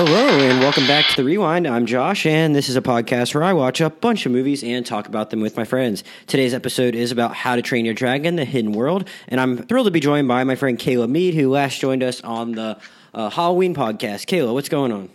Hello, and welcome back to The Rewind. I'm Josh, and this is a podcast where I watch a bunch of movies and talk about them with my friends. Today's episode is about How to Train Your Dragon, The Hidden World, and I'm thrilled to be joined by my friend Kayla Mead, who last joined us on the uh, Halloween podcast. Kayla, what's going on?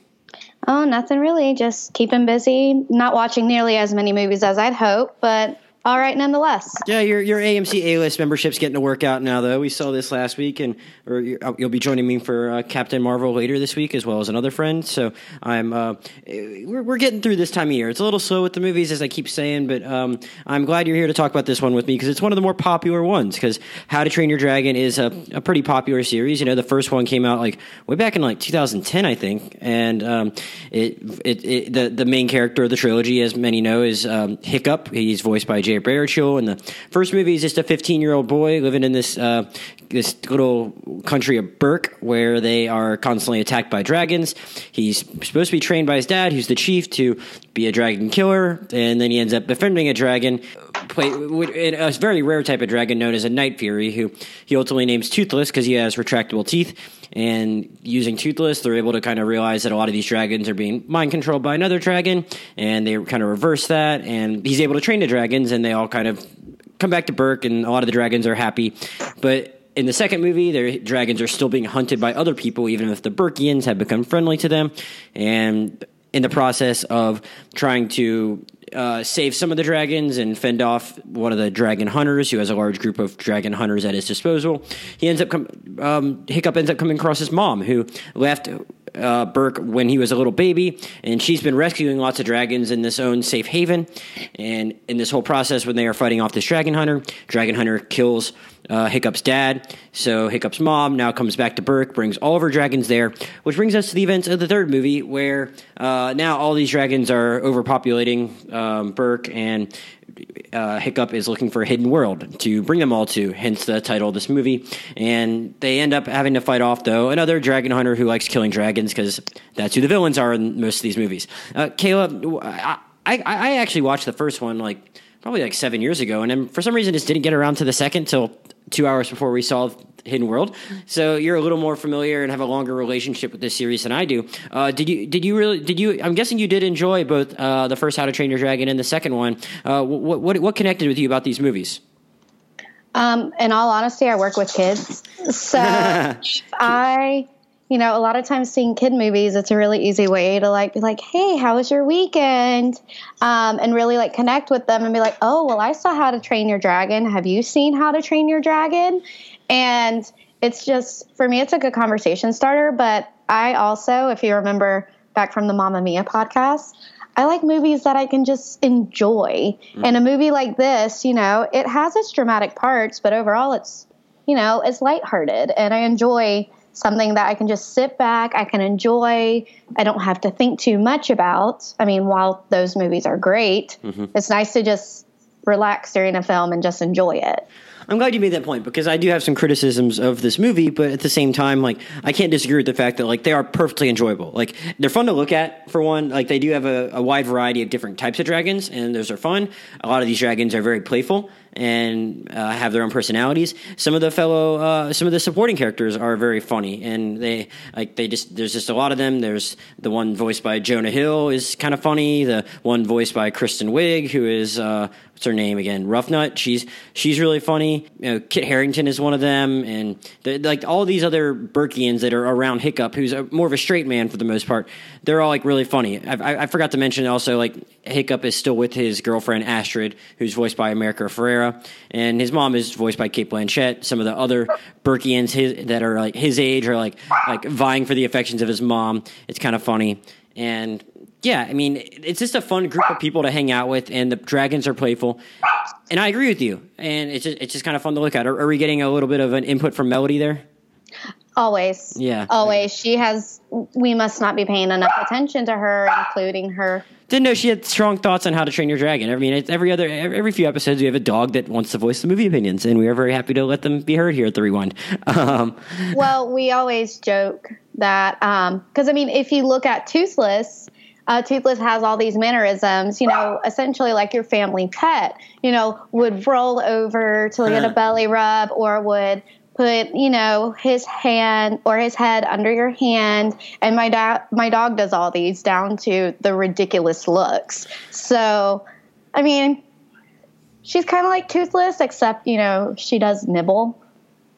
Oh, nothing really. Just keeping busy. Not watching nearly as many movies as I'd hope, but all right nonetheless. Yeah, your your AMC A list membership's getting to work out now, though. We saw this last week, and or you'll be joining me for uh, Captain Marvel later this week, as well as another friend. So I'm uh, we're, we're getting through this time of year. It's a little slow with the movies, as I keep saying, but um, I'm glad you're here to talk about this one with me because it's one of the more popular ones. Because How to Train Your Dragon is a, a pretty popular series. You know, the first one came out like way back in like 2010, I think, and um, it, it, it the the main character of the trilogy, as many know, is um, Hiccup. He's voiced by Jay Baruchel. And the first movie is just a 15 year old boy living in this uh, this little country of Berk, where they are constantly attacked by dragons. He's supposed to be trained by his dad, who's the chief, to be a dragon killer, and then he ends up befriending a dragon, play, a very rare type of dragon known as a Night Fury, who he ultimately names Toothless because he has retractable teeth. And using Toothless, they're able to kind of realize that a lot of these dragons are being mind controlled by another dragon, and they kind of reverse that. And he's able to train the dragons, and they all kind of come back to Berk, and a lot of the dragons are happy. But in the second movie, their dragons are still being hunted by other people, even if the Berkians have become friendly to them. And in the process of trying to uh, save some of the dragons and fend off one of the dragon hunters who has a large group of dragon hunters at his disposal. He ends up com- um, Hiccup ends up coming across his mom who left uh, Berk when he was a little baby, and she's been rescuing lots of dragons in this own safe haven. And in this whole process, when they are fighting off this dragon hunter, dragon hunter kills uh, Hiccup's dad. So Hiccup's mom now comes back to Berk, brings all of her dragons there, which brings us to the events of the third movie, where uh, now all these dragons are overpopulating um, Berk, and uh, Hiccup is looking for a hidden world to bring them all to, hence the title of this movie. And they end up having to fight off, though, another dragon hunter who likes killing dragons because that's who the villains are in most of these movies. Uh, Kayla, I, I, I actually watched the first one like probably like seven years ago, and then for some reason just didn't get around to the second till two hours before we saw Hidden World. So you're a little more familiar and have a longer relationship with this series than I do. Uh, did you? Did you really? Did you? I'm guessing you did enjoy both uh, the first How to Train Your Dragon and the second one. Uh, what, what what connected with you about these movies? Um, in all honesty, I work with kids, so I you know, a lot of times seeing kid movies, it's a really easy way to like be like, "Hey, how was your weekend?" Um, and really like connect with them and be like, "Oh, well, I saw How to Train Your Dragon. Have you seen How to Train Your Dragon?" And it's just for me, it's a good conversation starter. But I also, if you remember back from the Mamma Mia podcast, I like movies that I can just enjoy. Mm. And a movie like this, you know, it has its dramatic parts, but overall, it's you know, it's lighthearted, and I enjoy something that I can just sit back, I can enjoy, I don't have to think too much about. I mean, while those movies are great, mm-hmm. it's nice to just relax during a film and just enjoy it. I'm glad you made that point because I do have some criticisms of this movie, but at the same time, like I can't disagree with the fact that like they are perfectly enjoyable. Like they're fun to look at for one. Like they do have a, a wide variety of different types of dragons, and those are fun. A lot of these dragons are very playful and uh, have their own personalities. Some of the fellow, uh, some of the supporting characters are very funny, and they like they just there's just a lot of them. There's the one voiced by Jonah Hill is kind of funny. The one voiced by Kristen Wiig, who is uh, what's her name again? Ruffnut. She's she's really funny. You know, Kit Harington is one of them, and like all these other Berkians that are around Hiccup, who's a, more of a straight man for the most part. They're all like really funny. I, I forgot to mention also like Hiccup is still with his girlfriend Astrid, who's voiced by America Ferrera, and his mom is voiced by Cate Blanchett. Some of the other Berkians his, that are like his age are like like vying for the affections of his mom. It's kind of funny, and yeah, I mean, it's just a fun group of people to hang out with, and the dragons are playful. And I agree with you, and it's just, it's just kind of fun to look at. Are, are we getting a little bit of an input from Melody there? Always. Yeah. Always. She has, we must not be paying enough attention to her, including her. Didn't know she had strong thoughts on how to train your dragon. I mean, every other, every few episodes, we have a dog that wants to voice the movie opinions, and we are very happy to let them be heard here at the Rewind. Um, well, we always joke that, because um, I mean, if you look at Toothless, uh, Toothless has all these mannerisms, you know, essentially like your family pet, you know, would roll over to get a belly rub or would put you know his hand or his head under your hand. And my dad my dog does all these down to the ridiculous looks. So i mean she's kind of like toothless except you know she does nibble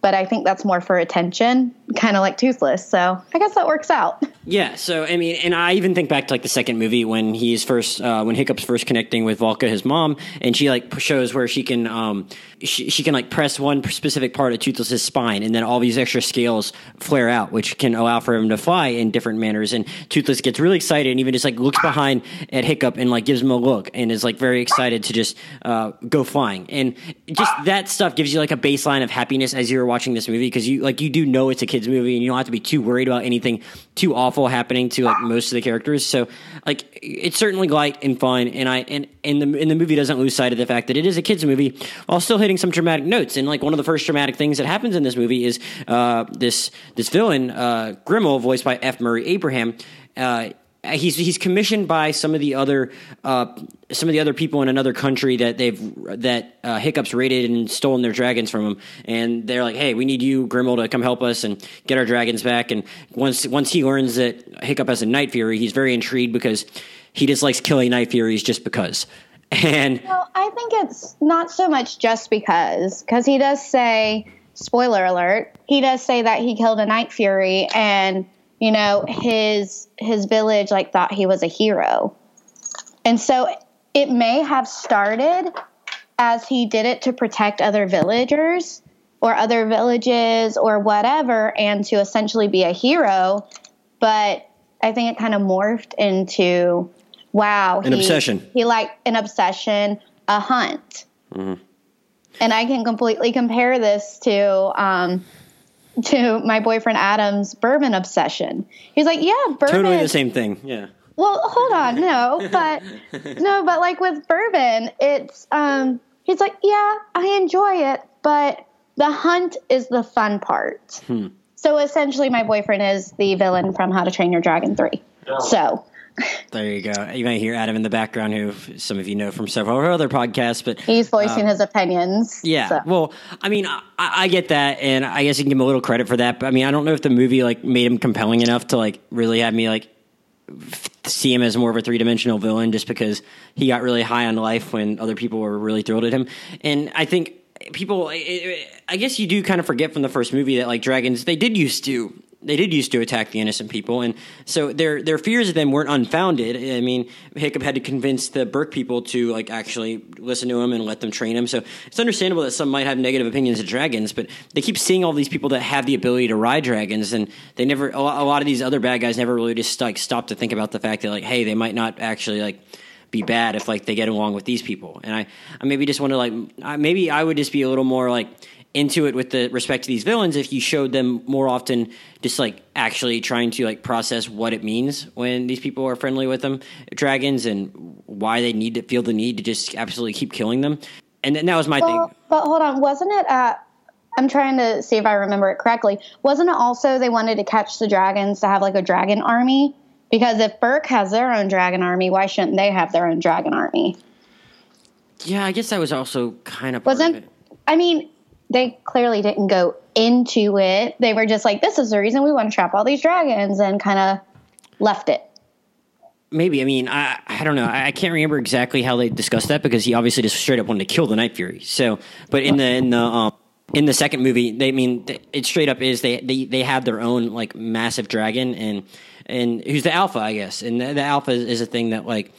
but I think that's more for attention, kind of like Toothless. So I guess that works out. Yeah. So I mean, and I even think back to like the second movie when he's first uh, when Hiccup's first connecting with Valka, his mom, and she like shows where she can um she, she can like press one specific part of Toothless's spine, and then all these extra scales flare out, which can allow for him to fly in different manners. And Toothless gets really excited, and even just like looks behind at Hiccup and like gives him a look, and is like very excited to just uh, go flying. And just that stuff gives you like a baseline of happiness as you're watching this movie because you like you do know it's a kids movie and you don't have to be too worried about anything too awful happening to like most of the characters. So like it's certainly light and fun, and I and and the and the movie doesn't lose sight of the fact that it is a kids movie while still hitting some dramatic notes. And like one of the first dramatic things that happens in this movie is uh, this this villain uh, Grimmel, voiced by F. Murray Abraham. Uh, he's he's commissioned by some of the other uh, some of the other people in another country that they've that uh, Hiccups raided and stolen their dragons from him, and they're like, "Hey, we need you, Grimmel, to come help us and get our dragons back." And once once he learns that Hiccup has a Night Fury, he's very intrigued because he just likes killing Night Furies just because. And well, I think it's not so much just because, because he does say, spoiler alert, he does say that he killed a Night Fury and you know his his village like thought he was a hero. And so it may have started as he did it to protect other villagers or other villages or whatever and to essentially be a hero. But i think it kind of morphed into wow an he, obsession. he like an obsession a hunt. Mm-hmm. and i can completely compare this to um, to my boyfriend Adam's bourbon obsession. He's like, yeah, bourbon. Totally the same thing. Yeah. Well, hold on, no, but no, but like with bourbon, it's um. He's like, yeah, I enjoy it, but the hunt is the fun part. Hmm. So essentially, my boyfriend is the villain from How to Train Your Dragon Three. So there you go. You might hear Adam in the background, who some of you know from several other podcasts, but he's voicing um, his opinions. Yeah. So. Well, I mean, I, I, get that, and I guess you can give him a little credit for that. But I mean, I don't know if the movie like made him compelling enough to like really have me like see him as more of a three dimensional villain, just because he got really high on life when other people were really thrilled at him. And I think people, I guess you do kind of forget from the first movie that like dragons, they did used to they did used to attack the innocent people, and so their their fears of them weren't unfounded. I mean, Hiccup had to convince the Berk people to like actually listen to him and let them train him. So it's understandable that some might have negative opinions of dragons, but they keep seeing all these people that have the ability to ride dragons, and they never a lot of these other bad guys never really just like stop to think about the fact that like, hey, they might not actually like be bad if like they get along with these people. And I, I maybe just want to like maybe I would just be a little more like into it with the respect to these villains if you showed them more often just like actually trying to like process what it means when these people are friendly with them dragons and why they need to feel the need to just absolutely keep killing them. And then that was my well, thing but hold on wasn't it at i'm trying to see if i remember it correctly wasn't it also they wanted to catch the dragons to have like a dragon army? Because if berk has their own dragon army why shouldn't they have their own dragon army? Yeah i guess that was also kind of wasn't i mean they clearly didn't go into it. They were just like, this is the reason we want to trap all these dragons and kind of left it. Maybe. I mean, I, I don't know. I, can't remember exactly how they discussed that because he obviously just straight up wanted to kill the Night Fury. So, but in the, in the, um, in the second movie, they I mean it straight up is they, they they have their own like massive dragon and and who's the alpha, I guess, and the, the alpha is, is a thing that like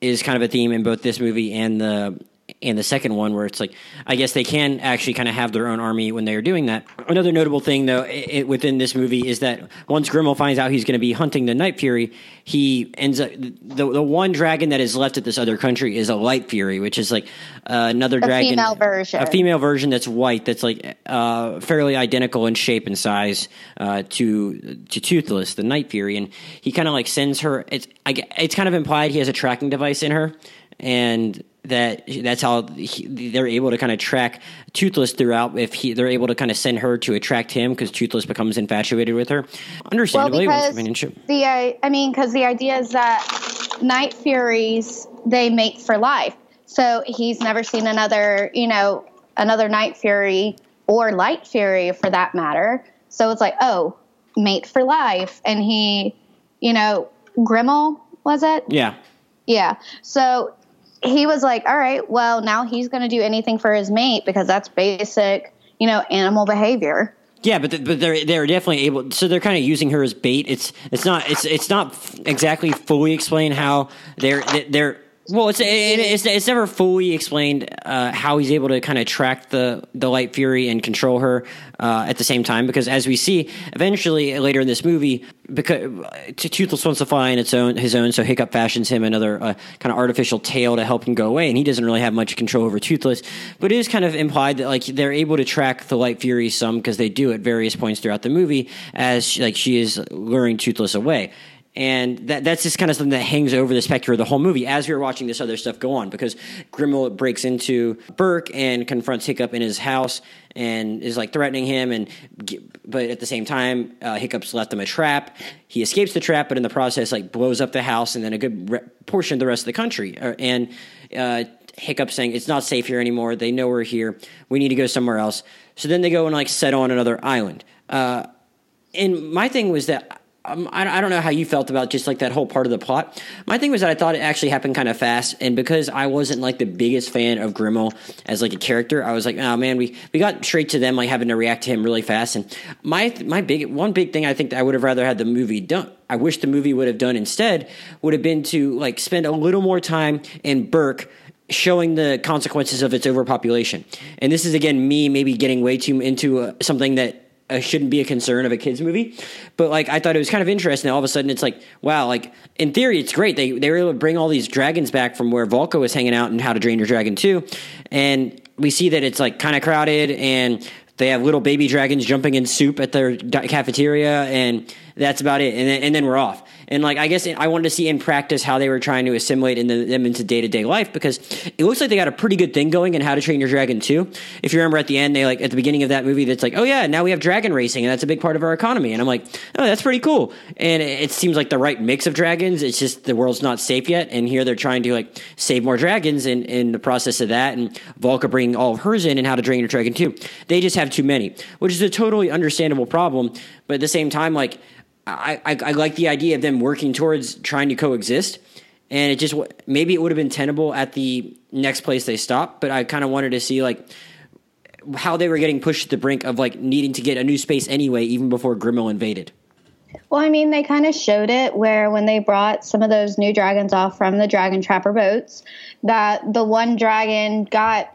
is kind of a theme in both this movie and the and the second one where it's like i guess they can actually kind of have their own army when they're doing that. Another notable thing though it, within this movie is that once grimmel finds out he's going to be hunting the night fury he ends up the, the one dragon that is left at this other country is a light fury which is like uh, another a dragon female version. a female version that's white that's like uh, fairly identical in shape and size uh, to to toothless the night fury. And he kind of like sends her it's I, it's kind of implied he has a tracking device in her. And that that's how he, they're able to kind of track Toothless throughout. If he, they're able to kind of send her to attract him because Toothless becomes infatuated with her. Understandably, well, because the uh, I mean, because the idea is that Night Furies they mate for life. So he's never seen another, you know, another Night Fury or Light Fury for that matter. So it's like, oh, mate for life. And he, you know, Grimmel, was it? Yeah. Yeah. So he was like, all right, well, now he's going to do anything for his mate because that's basic, you know, animal behavior. Yeah, but the, but they're they're definitely able. So they're kind of using her as bait. It's it's not it's it's not exactly fully explained how they're they're well, it's it's it's never fully explained uh, how he's able to kind of track the the Light Fury and control her uh, at the same time. Because as we see eventually later in this movie, because Toothless wants to fly in its own his own, so Hiccup fashions him another uh, kind of artificial tail to help him go away, and he doesn't really have much control over Toothless. But it is kind of implied that like they're able to track the Light Fury some because they do at various points throughout the movie as like she is luring Toothless away and that that's just kind of something that hangs over the specter of the whole movie as we are watching this other stuff go on because Grimmel breaks into Berk and confronts Hiccup in his house and is like threatening him and but at the same time uh, Hiccup's left him a trap. He escapes the trap but in the process like blows up the house and then a good re- portion of the rest of the country. Uh, and uh, Hiccup saying it's not safe here anymore. They know we're here. We need to go somewhere else. So then they go and like set on another island. Uh, and my thing was that um, I, I, don't know how you felt about just like that whole part of the plot. My thing was that I thought it actually happened kind of fast, and because I wasn't like the biggest fan of Grimmel as like a character, I was like, oh man, we we got straight to them like having to react to him really fast. And my my big one big thing I think I would have rather had the movie done. I wish the movie would have done instead would have been to like spend a little more time in Berk showing the consequences of its overpopulation. And this is again me maybe getting way too into uh, something that Uh, shouldn't be a concern of a kids movie. But like I thought it was kind of interesting. All of a sudden, it's like wow, like in theory, it's great. They they were able to bring all these dragons back from where Valka was hanging out and How to Train Your Dragon Two, and we see that it's like kind of crowded and they have little baby dragons jumping in soup at their cafeteria, and that's about it. And then, and then we're off. And like, I guess I wanted to see in practice how they were trying to assimilate them into day to day life because it looks like they got a pretty good thing going in How to Train Your Dragon 2. If you remember at the end, they like at the beginning of that movie, that's like, oh yeah, now we have dragon racing, and that's a big part of our economy. And I'm like, oh, that's pretty cool. And it, seems like the right mix of dragons. It's just the world's not safe yet, and here they're trying to like save more dragons in in the process of that. And Valka bringing all of hers in and How to Train Your Dragon 2. They just have too many, which is a totally understandable problem. But at the same time, like I, I, I like the idea of them working towards trying to coexist. And it just maybe it would have been tenable at the next place they stopped, but I kind of wanted to see like how they were getting pushed to the brink of like needing to get a new space anyway, even before Grimmel invaded. Well, I mean, they kind of showed it where when they brought some of those new dragons off from the dragon trapper boats, that the one dragon got,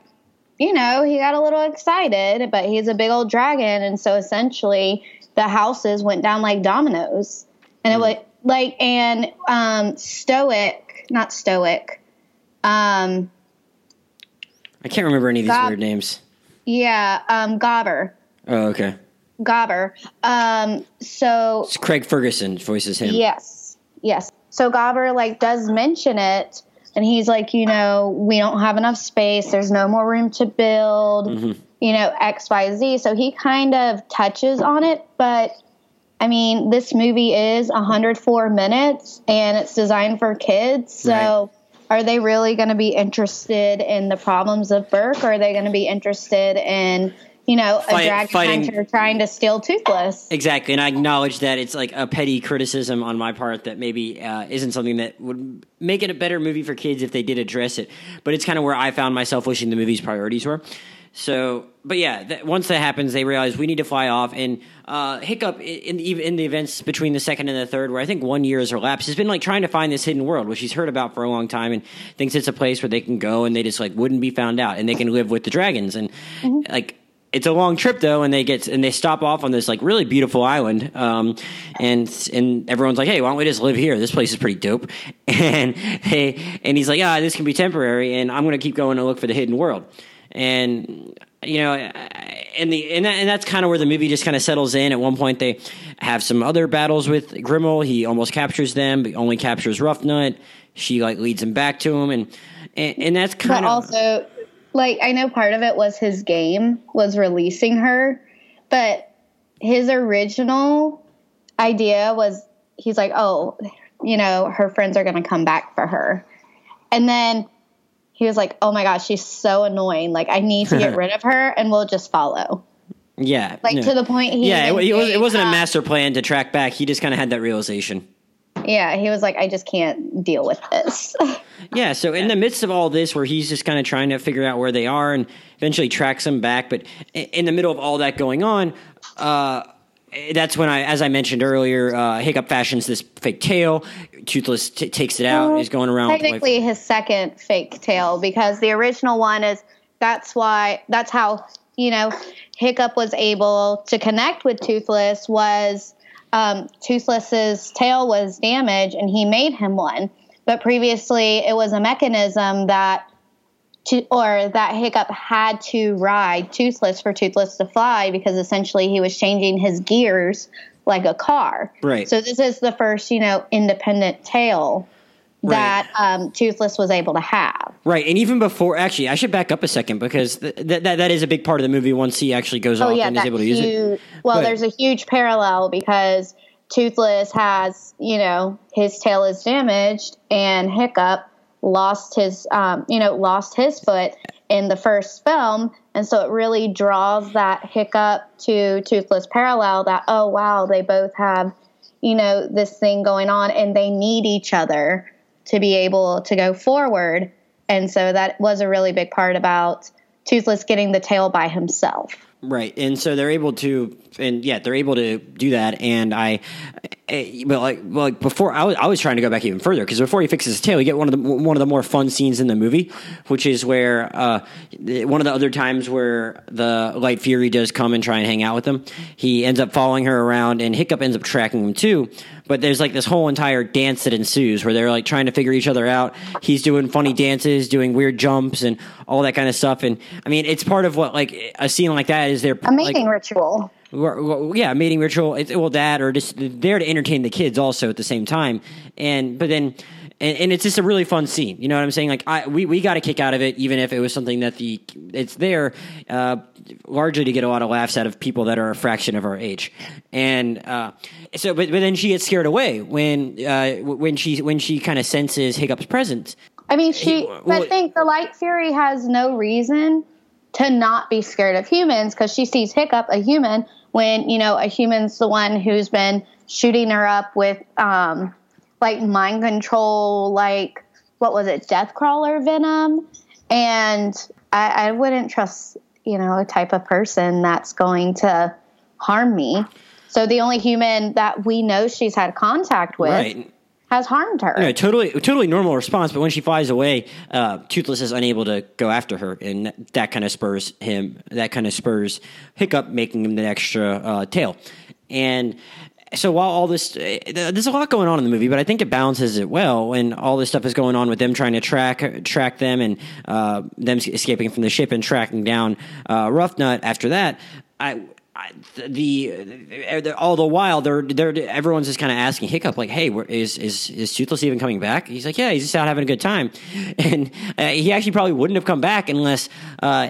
you know, he got a little excited, but he's a big old dragon. And so essentially, the houses went down like dominoes. And it mm. was like, and um, Stoic, not Stoic. Um, I can't remember any of these Gob- weird names. Yeah, um, Gobber. Oh, okay. Gobber. Um, so it's Craig Ferguson voices him. Yes, yes. So Gobber like does mention it, and he's like, you know, we don't have enough space. There's no more room to build. Mm-hmm you know, XYZ. So he kind of touches on it, but I mean, this movie is 104 minutes and it's designed for kids. So right. are they really going to be interested in the problems of Berk or are they going to be interested in you know, Fight, a dragon fighting. hunter trying to steal Toothless. Exactly, and I acknowledge that it's like a petty criticism on my part that maybe uh, isn't something that would make it a better movie for kids if they did address it. But it's kind of where I found myself wishing the movie's priorities were. So, but yeah, th- once that happens, they realize we need to fly off. And uh, Hiccup in, in, in the events between the second and the third, where I think one year has elapsed, has been like trying to find this hidden world, which he's heard about for a long time, and thinks it's a place where they can go and they just like wouldn't be found out, and they can live with the dragons. And mm-hmm. like it's a long trip though, and they get and they stop off on this like really beautiful island, um, and and everyone's like, hey, why don't we just live here? This place is pretty dope. And hey, and he's like, ah, this can be temporary, and I'm going to keep going to look for the hidden world and you know, and the and, that, and that's kind of where the movie just kind of settles in. At one point, they have some other battles with Grimmel. He almost captures them, but only captures Ruffnut. She like leads him back to him, and and, and that's kind of also like I know part of it was his game was releasing her, but his original idea was he's like, oh, you know, her friends are going to come back for her, and then he was like, "Oh my gosh, she's so annoying. Like I need to get rid of her, and we'll just follow." Yeah, like no. to the point he yeah, it, it, was, it wasn't a master plan to track back. He just kind of had that realization. Yeah, he was like, I just can't deal with this. Yeah, so in the midst of all this, where he's just kind of trying to figure out where they are and eventually tracks them back, but in the middle of all that going on, uh, that's when I, as I mentioned earlier, uh, Hiccup fashions this fake tail. Toothless t- takes it out. Is going around. Technically, his second fake tail because the original one is that's why that's how you know Hiccup was able to connect with Toothless was um, Toothless's tail was damaged and he made him one, but previously it was a mechanism that. To, or that Hiccup had to ride Toothless for Toothless to fly because essentially he was changing his gears like a car. Right. So this is the first, you know, independent tail that um, Toothless was able to have. Right, and even before, actually, I should back up a second because th- th- that that is a big part of the movie. Once he actually goes Oh off yeah, and is able to use it. Well, But- there's a huge parallel because Toothless has, you know, his tail is damaged, and Hiccup lost his, um, you know, lost his foot in the first film, and so it really draws that Hiccup to Toothless parallel. That oh wow, they both have, you know, this thing going on, and they need each other to be able to go forward. And so that was a really big part about Toothless getting the tail by himself. Right, and so they're able to, and yeah, they're able to do that. And I, but like, like before, I was, I was trying to go back even further because before he fixes his tail, you get one of the one of the more fun scenes in the movie, which is where uh, one of the other times where the Light Fury does come and try and hang out with him. He ends up following her around, and Hiccup ends up tracking him too. But there's like this whole entire dance that ensues where they're like trying to figure each other out. He's doing funny dances, doing weird jumps, and all that kind of stuff. And I mean, it's part of what like a scene like that is there. A mating ritual. Well, well, yeah, mating ritual. It's, well, that or just there to entertain the kids also at the same time. And but then, and, and it's just a really fun scene. You know what I'm saying? Like I, we we got a kick out of it, even if it was something that the it's there uh, largely to get a lot of laughs out of people that are a fraction of our age. And uh, so, but but then she gets scared away when uh, when she when she kind of senses Hiccup's presence. I mean, she. well- I think the Light Fury has no reason to not be scared of humans because she sees Hiccup, a human, when you know a human's the one who's been shooting her up with um, like mind control, like what was it, death crawler venom, and I, I wouldn't trust you know a type of person that's going to harm me. So the only human that we know she's had contact with Right. Has harmed her. No, totally, totally normal response. But when she flies away, uh, Toothless is unable to go after her, and that kind of spurs him. That kind of spurs Hiccup, making him the extra uh, tail. And so while all this, uh, there's a lot going on in the movie, but I think it balances it well. And all this stuff is going on with them trying to track track them, and uh, them escaping from the ship and tracking down uh, Ruffnut. After that, I. The, the all the while they're they're everyone's just kind of asking Hiccup like, hey, where, is is is Toothless even coming back? He's like, yeah, he's just out having a good time, and uh, he actually probably wouldn't have come back unless. Uh,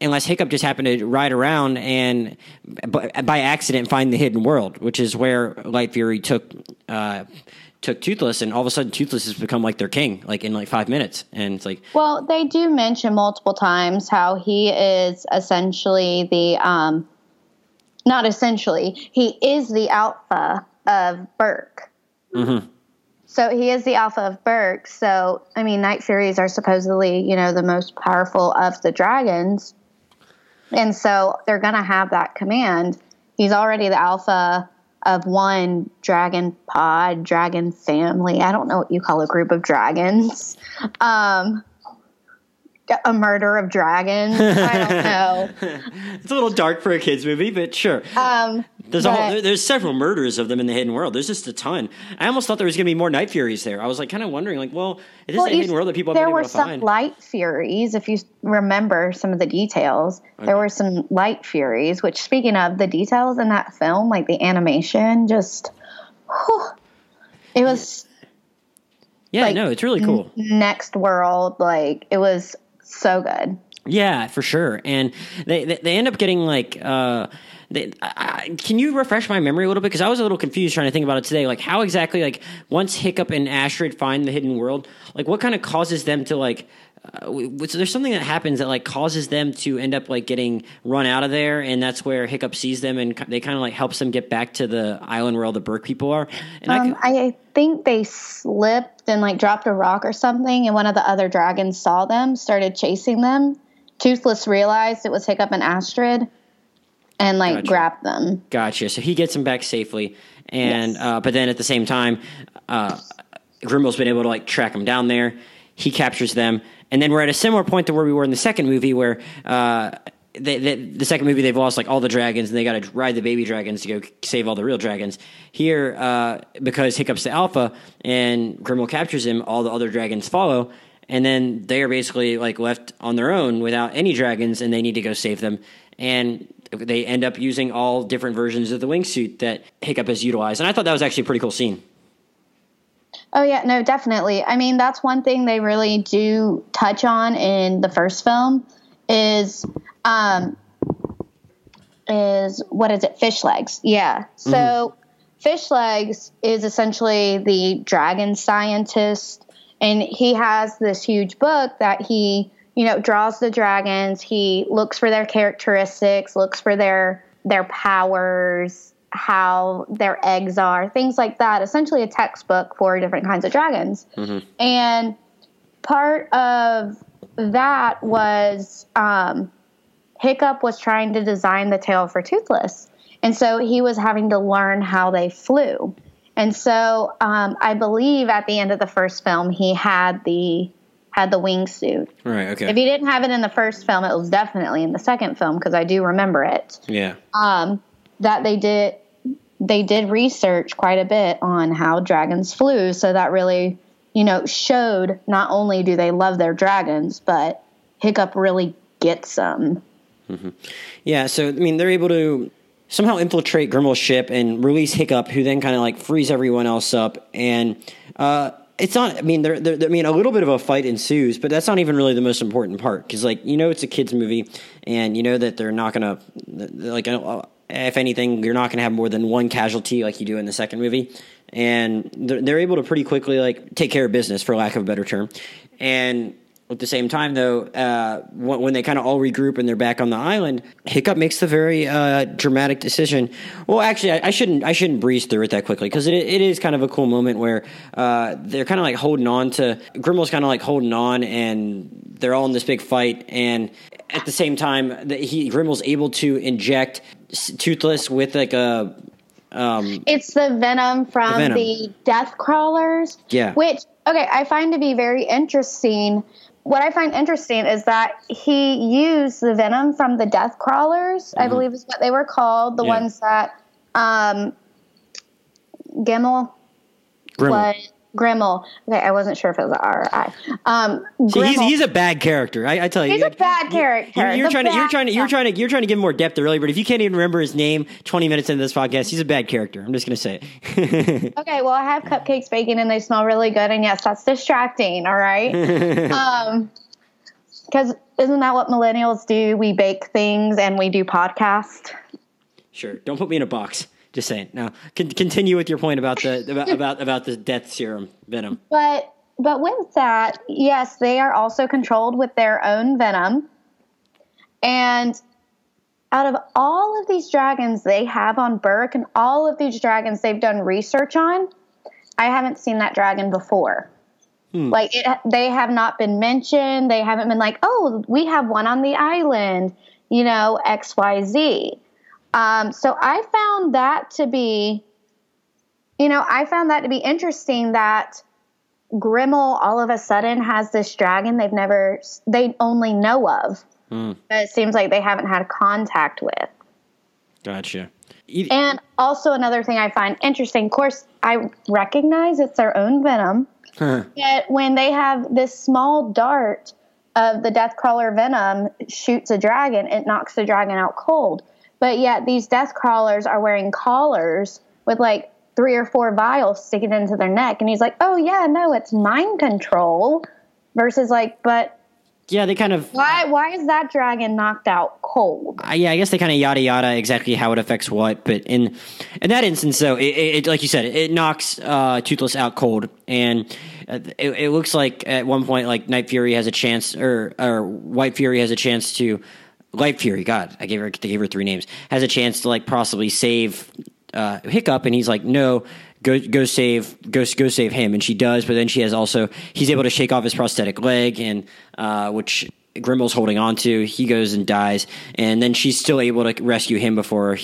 Unless Hiccup just happened to ride around and by, by accident find the hidden world, which is where Light Fury took uh, took Toothless, and all of a sudden Toothless has become like their king, like in like five minutes, and it's like Well, they do mention multiple times how he is essentially the, um, not essentially, he is the alpha of Berk. So he is the alpha of Berk. So, I mean, Night Furies are supposedly, you know, the most powerful of the dragons. And so they're going to have that command. He's already the alpha of one dragon pod, dragon family. I don't know what you call a group of dragons. Um, a murder of dragons. I don't know. it's a little dark for a kids movie, but sure. Um, There's a whole, but- there- there's several murders of them in the hidden world. There's just a ton. I almost thought there was going to be more Night Furies there. I was like kind of wondering, like, well, is this well, hidden world that people have there been were some find? light furies. If you remember some of the details, there were some light furies. Which, speaking of the details in that film, like the animation, just whew, it was yeah, like- no, it's really cool. next world. Like it was so good. Yeah, for sure. And they they, they end up getting like uh, they, I, can you refresh my memory a little bit? Because I was a little confused trying to think about it today. Like how exactly, like once Hiccup and Astrid find the hidden world, like what kind of causes them to like uh, so there's something that happens that like causes them to end up like getting run out of there, and that's where Hiccup sees them, and they kind of like helps them get back to the island where all the Berk people are. And um, I, I, think they slipped and like dropped a rock or something, and one of the other dragons saw them, started chasing them. Toothless realized it was Hiccup and Astrid, and like gotcha. grabbed them. Gotcha. So he gets them back safely, and yes. uh, but then at the same time, uh, Grimmel's been able to like track them down there. He captures them and then we're at a similar point to where we were in the second movie, where uh, they, they, the second movie they've lost like all the dragons, and they got to ride the baby dragons to go save all the real dragons. Here, uh, because Hiccup's the alpha and Grimmel captures him, all the other dragons follow, and then they are basically like left on their own without any dragons, and they need to go save them. And they end up using all different versions of the wingsuit that Hiccup has utilized, and I thought that was actually a pretty cool scene. Oh yeah, no, definitely. I mean, that's one thing they really do touch on in the first film is um is what is it? Fishlegs. Yeah. So mm-hmm. Fishlegs is essentially the dragon scientist and he has this huge book that he, you know, draws the dragons, he looks for their characteristics, looks for their their powers, how their eggs are, things like that. Essentially, a textbook for different kinds of dragons. Mm-hmm. And part of that was um, Hiccup was trying to design the tail for Toothless. And so he was having to learn how they flew. And so um, I believe at the end of the first film, he had the had the wingsuit. Right. Okay. If you didn't have it in the first film, it was definitely in the second film because I do remember it. Yeah. Um, that they did they did research quite a bit on how dragons flew. So that really, you know, showed not only do they love their dragons, but Hiccup really gets them. Mm-hmm. Yeah. So, I mean, they're able to somehow infiltrate Grimmel's ship and release Hiccup, who then kind of like frees everyone else up. And, uh, it's not. I mean, there. I mean, a little bit of a fight ensues, but that's not even really the most important part because, like, you know, it's a kids' movie, and you know that they're not gonna like uh, if anything, you're not to have more than one casualty like you do in the second movie. And they're, they're able to pretty quickly like take care of business, for lack of a better term. And at the same time, though, uh, when they kind of all regroup and they're back on the island, Hiccup makes the very uh, dramatic decision. Well, actually, I, I, shouldn't I shouldn't breeze through it that quickly because it, it is kind of a cool moment where uh, they're kind of like holding on to Grimmel's kind of like holding on, and they're all in this big fight. And at the same time, the, he Grimmel's able to inject Toothless with like a. Um, it's the venom from the, venom. the death crawlers. Yeah. Which okay, I find to be very interesting. What I find interesting is that he used the venom from the death crawlers. Mm-hmm. I believe is what they were called. The yeah. ones that um, Gemmel Grimmel. was Grimmel. Okay, I wasn't sure if it was R or I. Um, See, he's, he's a bad character. I, I tell you, he's a bad character. You're, you're trying to you're trying to you're trying to you're trying to give more depth early, but if you can't even remember his name 20 minutes into this podcast, he's a bad character. I'm just gonna say it. okay, well, I have cupcakes baking and they smell really good, and yes, that's distracting. All right. um, because isn't that what millennials do? We bake things and we do podcasts. Sure. Don't put me in a box. Just saying. Now, con- continue with your point about the about, about about the death serum venom. But but with that, yes, they are also controlled with their own venom. And out of all of these dragons they have on Berk and all of these dragons they've done research on, I haven't seen that dragon before. Hmm. Like it, they have not been mentioned. They haven't been like, oh, we have one on the island, you know, X Y Z. Um, so I found that to be, you know, I found that to be interesting that Grimmel all of a sudden has this dragon they've never, they only know of. Mm. It seems like they haven't had contact with. Gotcha. And also another thing I find interesting, of course, I recognize it's their own venom. Huh. Yet when they have this small dart of the death crawler venom shoots a dragon, it knocks the dragon out cold. But yet these death crawlers are wearing collars with like three or four vials sticking into their neck. And he's like, oh, yeah, no, it's mind control. Versus like, but yeah, they kind of Why? Why is that dragon knocked out cold? uh, yeah, I guess they kind of yada yada exactly how it affects what, but in in that instance, though, it, it like you said, it, knocks uh, Toothless out cold, and uh, it, it looks like at one point, like Night Fury has a chance, or or White Fury has a chance to Light Fury. God, I gave her I gave her three names. Has a chance to like possibly save uh, Hiccup, and he's like, no. Go, go save, go, go save him, and she does. But then she has also, he's able to shake off his prosthetic leg, and uh, which Grimble's holding on to. He goes and dies, and then she's still able to rescue him before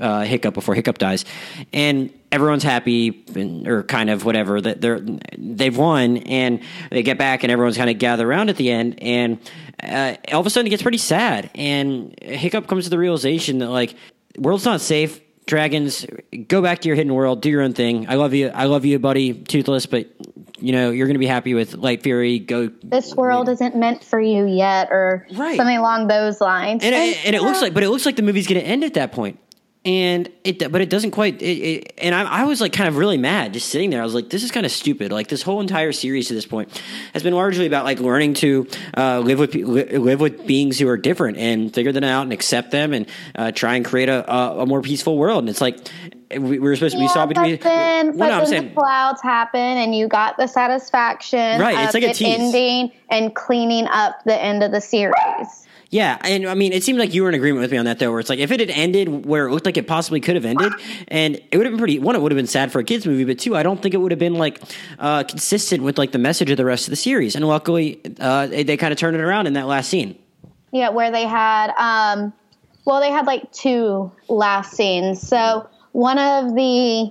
uh, Hiccup before Hiccup dies, and everyone's happy and, or kind of whatever that they're they've won, and they get back, and everyone's kind of gather around at the end, and uh, all of a sudden it gets pretty sad, and Hiccup comes to the realization that like world's not safe. Dragons, go back to your hidden world, do your own thing. I love you, I love you, buddy, Toothless, but you know you're going to be happy with Light Fury. Go This world isn't meant for you yet, or Right. something along those lines. and, it, and it looks like, but it looks like the movie's going to end at that point. And it, but it doesn't quite. It, it, and I, I was like, kind of really mad just sitting there. I was like, this is kind of stupid. Like this whole entire series to this point has been largely about like learning to uh, live with live with beings who are different and figure them out and accept them and uh, try and create a, a, a more peaceful world. And it's like we, we were supposed to. we saw but between. then, well, but no, then saying the clouds happen, and you got the satisfaction Right, it's of like a it tease. ending and cleaning up the end of the series. Yeah, and I mean, it seemed like you were in agreement with me on that, though. Where it's like, if it had ended where it looked like it possibly could have ended, and it would have been pretty. One, it would have been sad for a kids movie, but two, I don't think it would have been like uh, consistent with like the message of the rest of the series. And luckily, uh, they, they kind of turned it around in that last scene. Yeah, where they had, um, well, they had like two last scenes. So one of the,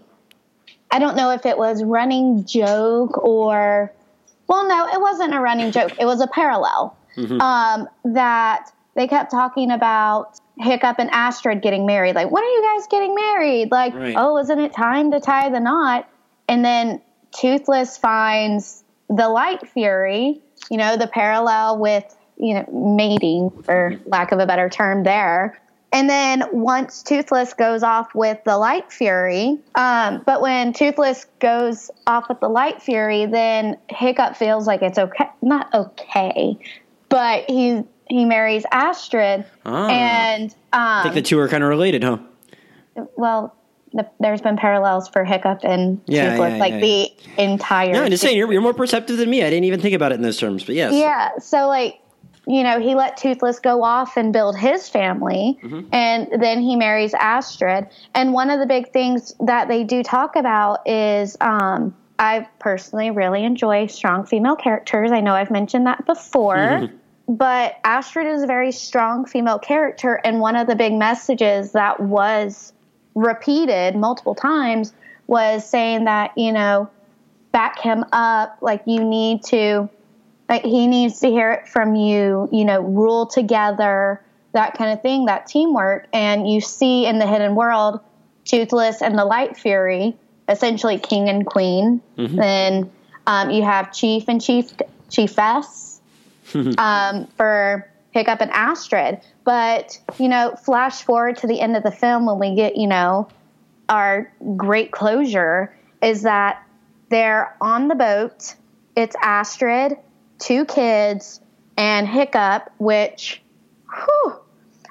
I don't know if it was running joke or, well, no, it wasn't a running joke. It was a parallel um, that they kept talking about Hiccup and Astrid getting married. Like, when are you guys getting married? Like, Right. oh, isn't it time to tie the knot? And then Toothless finds the Light Fury, you know, the parallel with, you know, mating, for lack of a better term there. And then once Toothless goes off with the Light Fury, um, but when Toothless goes off with the Light Fury, then Hiccup feels like it's okay, not okay, but he he marries Astrid, Ah. and I um, think the two are kind of related, huh? well, the, there's been parallels for Hiccup and Yeah, Toothless, yeah, like yeah, the entire. No, I'm just saying you're, you're more perceptive than me. I didn't even think about it in those terms, but yes. Yeah. So like, you know, he let Toothless go off and build his family, and then he marries Astrid. And one of the big things that they do talk about is, um, I personally really enjoy strong female characters. I know I've mentioned that before. But Astrid is a very strong female character, and one of the big messages that was repeated multiple times was saying that, you know, back him up, like you need to like he needs to hear it from you, you know, rule together, that kind of thing, that teamwork. And you see in the hidden world, Toothless and the Light Fury, essentially king and queen. Then um, you have Chief and Chief Chiefess um, for Hiccup and Astrid. But, you know, flash forward to the end of the film when we get, you know, our great closure is that they're on the boat. It's Astrid, two kids, and Hiccup, which, whew,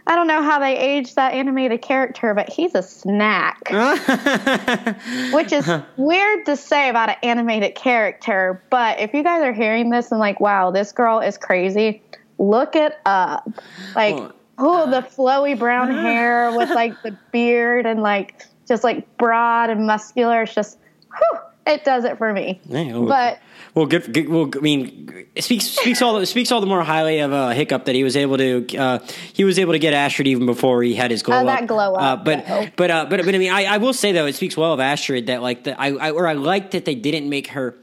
I don't know how they aged that animated character, but he's a snack, which is weird to say about an animated character. But if you guys are hearing this and like, wow, this girl is crazy, look it up. Like, Well, oh, the flowy brown hair with like the beard and like just like broad and muscular. It's just, whew, it does it for me. Yeah, well, But well, good, good. Well, I mean, it speaks speaks all speaks all the more highly of uh, Hiccup that he was able to uh, he was able to get Astrid even before he had his glow Oh, up. that glow Uh, up, but though. but uh, but but I mean, I, I will say though, it speaks well of Astrid that like the I, I or I like that they didn't make her.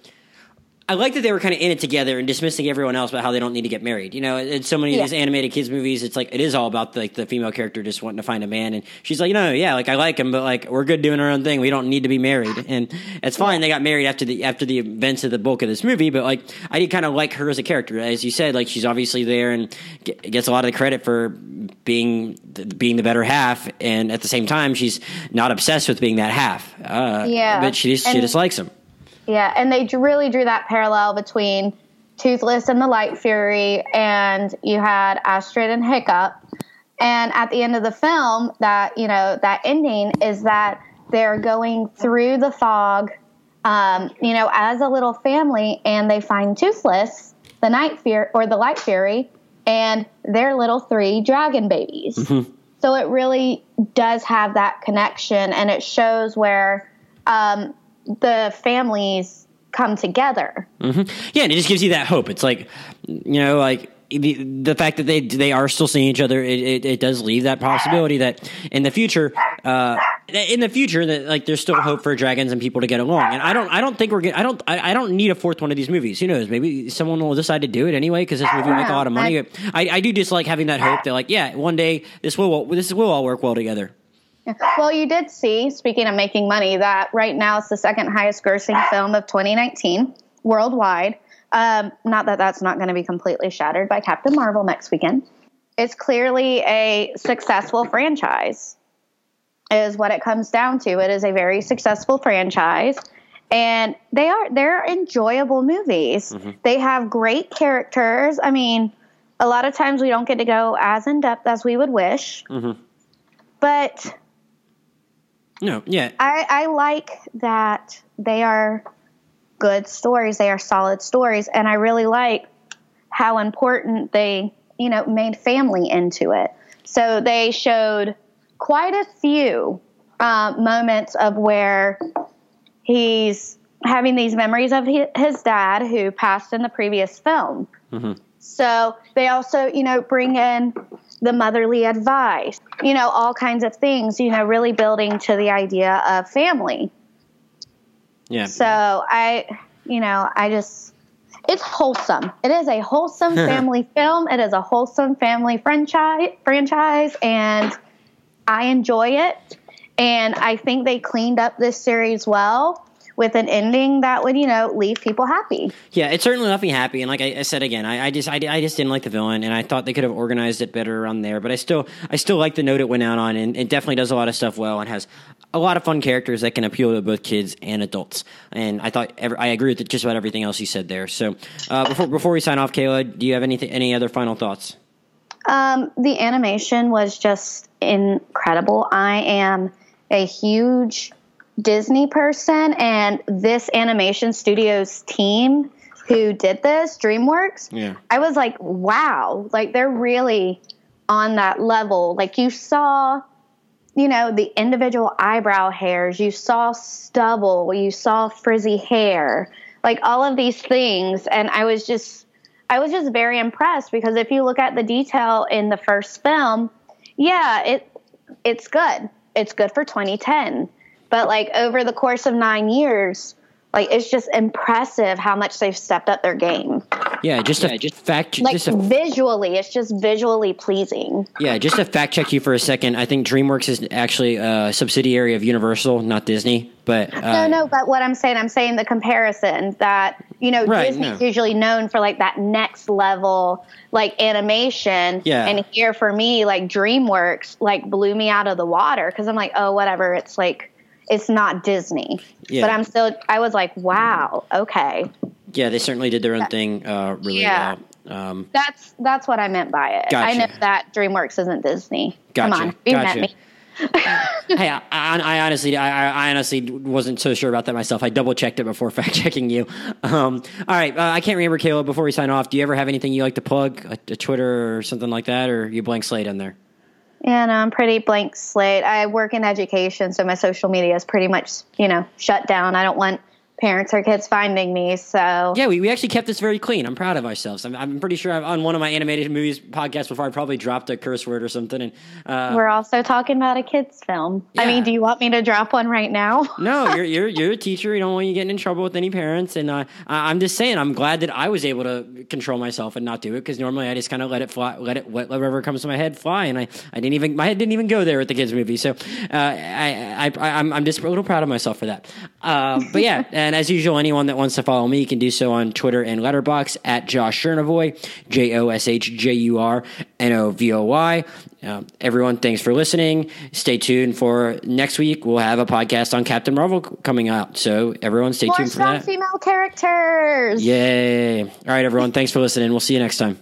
I like that they were kind of in it together and dismissing everyone else about how they don't need to get married. You know, in so many of these animated kids movies, it's like it is all about like the female character just wanting to find a man, and she's like, no, yeah, like I like him, but like we're good doing our own thing. We don't need to be married, and it's fine. They got married after the after the events of the bulk of this movie, but like I did kind of like her as a character, as you said, like she's obviously there and gets a lot of the credit for being the, being the better half, and at the same time, she's not obsessed with being that half. Uh, Yeah. but she just she just likes him. Yeah, and they really drew that parallel between Toothless and the Light Fury, and you had Astrid and Hiccup. And at the end of the film, that you know that ending is that they're going through the fog, um, you know, as a little family, and they find Toothless, the Night Fury or the Light Fury, and their little three dragon babies. Mm-hmm. So it really does have that connection, and it shows where um, the families come together. Mm-hmm. Yeah, and it just gives you that hope. It's like, you know, like the, the fact that they they are still seeing each other, it, it, it does leave that possibility that in the future, uh, in the future, that like there's still hope for dragons and people to get along. And I don't I don't think we're gonna, I don't I, I don't need a fourth one of these movies. Who knows? Maybe someone will decide to do it anyway because this movie will make a lot of money. I, I do just like having that hope that like yeah, one day this will this will all work well together. Well, you did see, speaking of making money, that right now it's the second highest grossing film of 2019 worldwide. Um, not that that's not going to be completely shattered by Captain Marvel next weekend. It's clearly a successful franchise, is what it comes down to. It is a very successful franchise, and they are they're enjoyable movies. Mm-hmm. They have great characters. I mean, a lot of times we don't get to go as in depth as we would wish, mm-hmm. but no, yeah. I, I like that they are good stories. They are solid stories. And I really like how important they, you know, made family into it. So they showed quite a few uh, moments of where he's having these memories of his dad who passed in the previous film. Mm-hmm. So they also, you know, bring in the motherly advice, you know, all kinds of things, you know, really building to the idea of family. Yeah. So I, you know, I just, it's wholesome. It is a wholesome family film. It is a wholesome family franchise, franchise, and I enjoy it. And I think they cleaned up this series well with an ending that would you know leave people happy. Yeah, it certainly left me happy. And like I, I said again, I, I just I, I, just didn't like the villain, and I thought they could have organized it better around there. But I still I still like the note it went out on, and it definitely does a lot of stuff well, and has a lot of fun characters that can appeal to both kids and adults. And I thought every, I agree with just about everything else you said there. So uh, before before we sign off, Kayla, do you have anything any other final thoughts? Um, the animation was just incredible. I am a huge Disney person, and this animation studios team who did this, DreamWorks, yeah. I was like, wow, like they're really on that level. Like you saw, you know, the individual eyebrow hairs, you saw stubble, you saw frizzy hair, like all of these things. And I was just, I was just very impressed because if you look at the detail in the first film, yeah, it, it's good. It's good for 2010 but like over the course of nine years, like it's just impressive how much they've stepped up their game. Yeah, just a just fact like just a, visually, it's just visually pleasing. Yeah, just to fact check you for a second, I think DreamWorks is actually a subsidiary of Universal, not Disney. But uh, no, no. But what I'm saying, I'm saying the comparison that you know right, Disney's no. usually known for like that next level like animation. Yeah. And here for me, like DreamWorks, like blew me out of the water because I'm like, oh, whatever. It's like it's not Disney. Yeah. But I'm still, I was like, wow, okay. Yeah, they certainly did their own thing uh, really yeah. well. Um, that's that's what I meant by it. Gotcha. I know that DreamWorks isn't Disney. Gotcha. Come on, you gotcha. met me. hey, I, I, honestly, I, I, honestly wasn't so sure about that myself. I double checked it before fact checking you. Um, all right, uh, I can't remember, Kayla. Before we sign off, do you ever have anything you like to plug, a, a Twitter or something like that, or you blank slate in there? No, I'm pretty blank slate. I work in education, so my social media is pretty much, you know, shut down. I don't want parents or kids finding me. So yeah, we, we actually kept this very clean. I'm proud of ourselves. I'm, I'm pretty sure I've, on one of my animated movies podcasts before I probably dropped a curse word or something. And uh, we're also talking about a kids film. Yeah. I mean, do you want me to drop one right now? no, you're you're you're a teacher. You don't want you getting in trouble with any parents. And uh, I'm just saying, I'm glad that I was able to control myself and not do it because normally I just kind of let it fly, let it whatever comes to my head fly, and I, I didn't even my head didn't even go there with the kids movie. So uh, I, I I am I'm just a little proud of myself for that. Uh, but yeah. And as usual, anyone that wants to follow me can do so on Twitter and Letterboxd at Josh Jurnovoy, J O S H J U R N O V O Y. Um, everyone, thanks for listening. Stay tuned for next week. We'll have a podcast on Captain Marvel coming out. So everyone, stay More tuned for that. female characters. Yay! All right, everyone, thanks for listening. We'll see you next time.